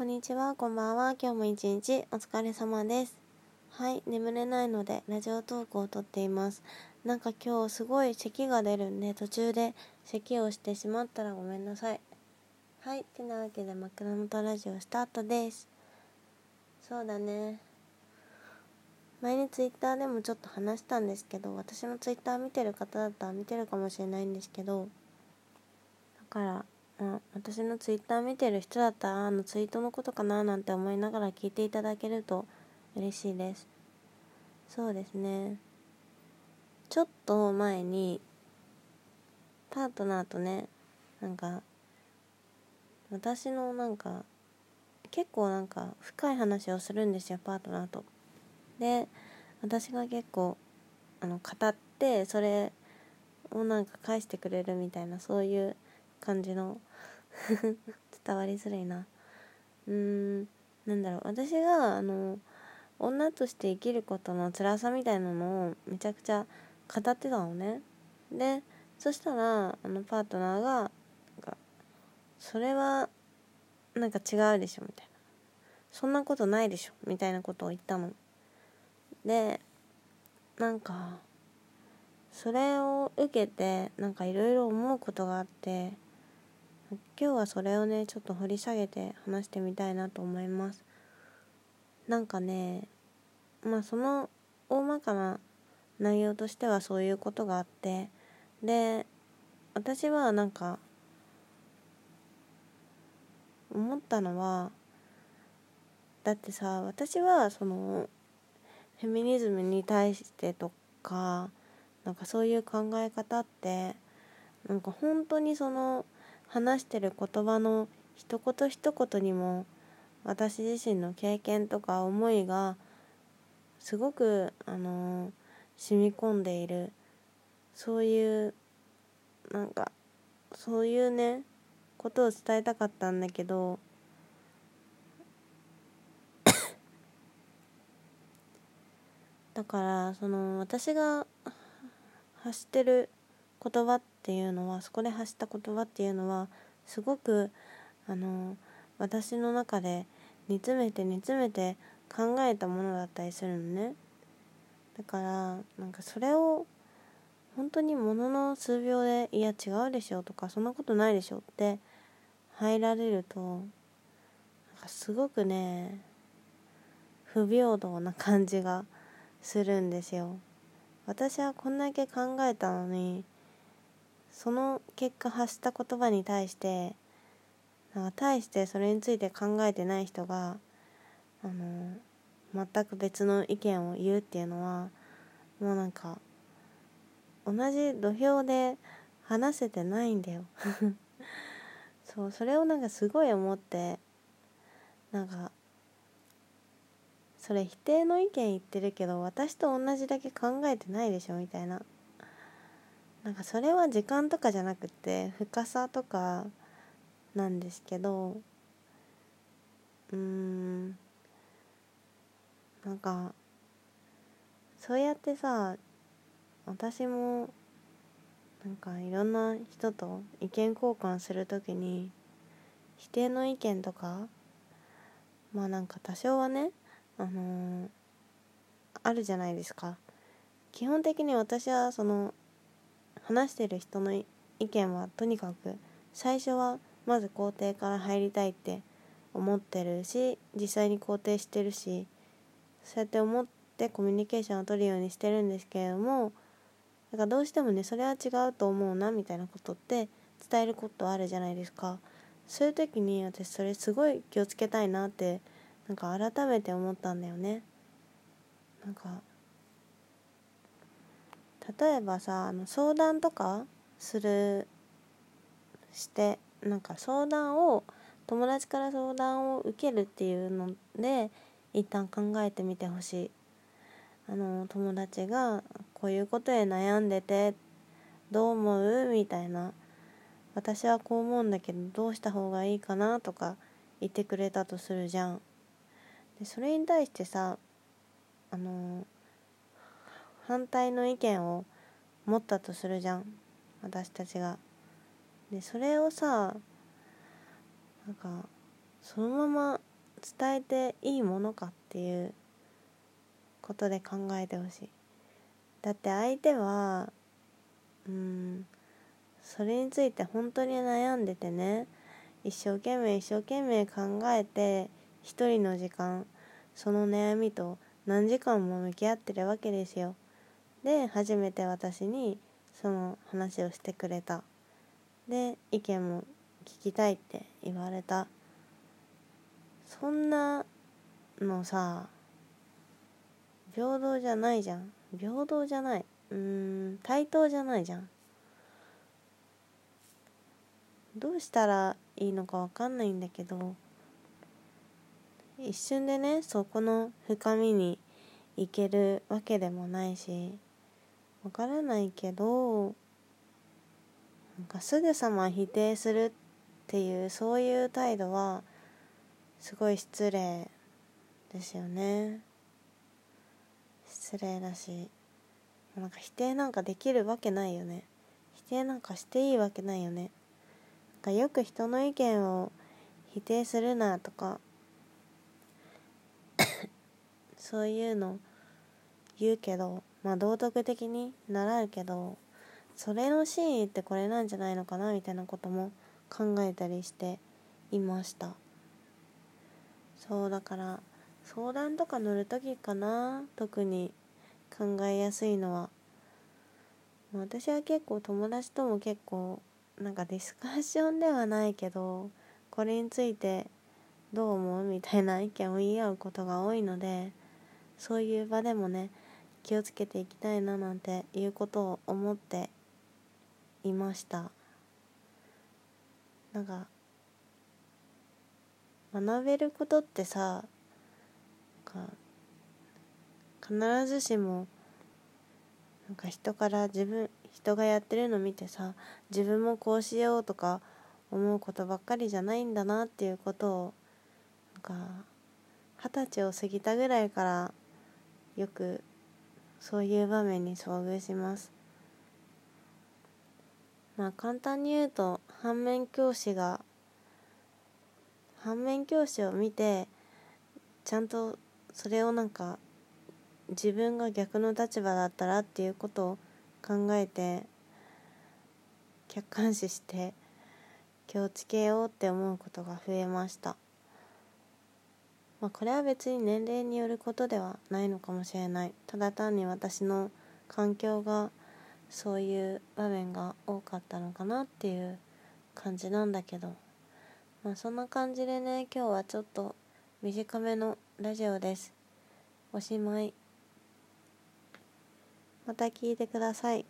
こんにちは、こんばんは。今日も一日お疲れ様です。はい、眠れないのでラジオトークを撮っています。なんか今日すごい咳が出るんで途中で咳をしてしまったらごめんなさい。はい、てなわけで枕元ラジオスタートです。そうだね。前にツイッターでもちょっと話したんですけど、私のツイッター見てる方だったら見てるかもしれないんですけど、だから、あ私のツイッター見てる人だったらあのツイートのことかななんて思いながら聞いていただけると嬉しいです。そうですね。ちょっと前にパートナーとねなんか私のなんか結構なんか深い話をするんですよパートナーと。で私が結構あの語ってそれをなんか返してくれるみたいなそういう感じの。伝わりづらいな。うーん。なんだろう。私があの女として生きることの辛さみたいなのをめちゃくちゃ語ってたのね。でそしたらあのパートナーがなんかそれはなんか違うでしょみたいな。そんなことないでしょみたいなことを言ったの。でなんかそれを受けてなんかいろいろ思うことがあって今日はそれをねちょっと掘り下げて話してみたいなと思います。なんかねまあその大まかな内容としてはそういうことがあってで私はなんか思ったのはだってさ私はそのフェミニズムに対してとかなんかそういう考え方ってなんか本当にその話してる言葉の一言一言にも私自身の経験とか思いがすごくあの染み込んでいる。そういうなんかそういうねことを伝えたかったんだけどだからその私が発してる言葉っっていうのはそこで発した言葉っていうのはすごくあの私の中で煮詰めて煮詰めて考えたものだったりするのね。だからなんかそれを本当にものの数秒で「いや違うでしょ」とか「そんなことないでしょ」って入られるとなんかすごくね不平等な感じがするんですよ。私はこんだけ考えたのにその結果発した言葉に対してなんか対してそれについて考えてない人があの全く別の意見を言うっていうのはもうなんか同じ土俵で話せてないんだよ。そうそれをなんかすごい思ってなんかそれ否定の意見言ってるけど私と同じだけ考えてないでしょみたいな。なんかそれは時間とかじゃなくて深さとかなんですけどうーんなんかそうやってさ私もなんかいろんな人と意見交換する時に否定の意見とかまあなんか多少はねあのー、あるじゃないですか。基本的に私はその話してる人の意見はとにかく最初はまず肯定から入りたいって思ってるし実際に肯定してるしそうやって思ってコミュニケーションを取るようにしてるんですけれどもだからどうしてもねそれは違うと思うなみたいなことって伝えることあるじゃないですか。そういう時に私それすごい気をつけたいなってなんか改めて思ったんだよね。なんか例えばさあの相談とかするしてなんか相談を友達から相談を受けるっていうので一旦考えてみてほしい。あの友達がこういうことで悩んでてどう思う？みたいな。私はこう思うんだけどどうした方がいいかな？とか言ってくれたとするじゃん。でそれに対してさあの反対の意見を持ったとするじゃん。私たちが。でそれをさなんかそのまま伝えていいものかっていうことで考えてほしい。だって相手はうんそれについて本当に悩んでてね一生懸命一生懸命考えて一人の時間その悩みと何時間も向き合ってるわけですよ。で初めて私にその話をしてくれた。で意見も聞きたいって言われた。そんなのさ平等じゃないじゃん。平等じゃない。うん対等じゃないじゃん。どうしたらいいのかわかんないんだけど一瞬でねそこの深みに行けるわけでもないしわからないけどなんかすぐさま否定するっていうそういう態度はすごい失礼ですよね。失礼だしなんか否定なんかできるわけないよね。否定なんかしていいわけないよね。なんかよく人の意見を否定するなとか そういうの言うけどまあ道徳的に習うけどそれの真意ってこれなんじゃないのかなみたいなことも考えたりしていました。そうだから相談とか乗る時かな特に考えやすいのは。私は結構友達とも結構なんかディスカッションではないけどこれについてどう思うみたいな意見を言い合うことが多いのでそういう場でもね気をつけていきたいななんていうことを思っていました。なんか学べることってさ必ずしもなんか人から自分人がやってるの見てさ自分もこうしようとか思うことばっかりじゃないんだなっていうことをなんか二十歳を過ぎたぐらいからよくそういう場面に遭遇します。まあ簡単に言うと反面教師が反面教師を見てちゃんとそれをなんか自分が逆の立場だったらっていうことを考えて客観視して気をつけようって思うことが増えました。まあこれは別に年齢によることではないのかもしれない。ただ単に私の環境がそういう場面が多かったのかなっていう感じなんだけど。まあそんな感じでね今日はちょっと短めのラジオです。おしまい。また聞いてください。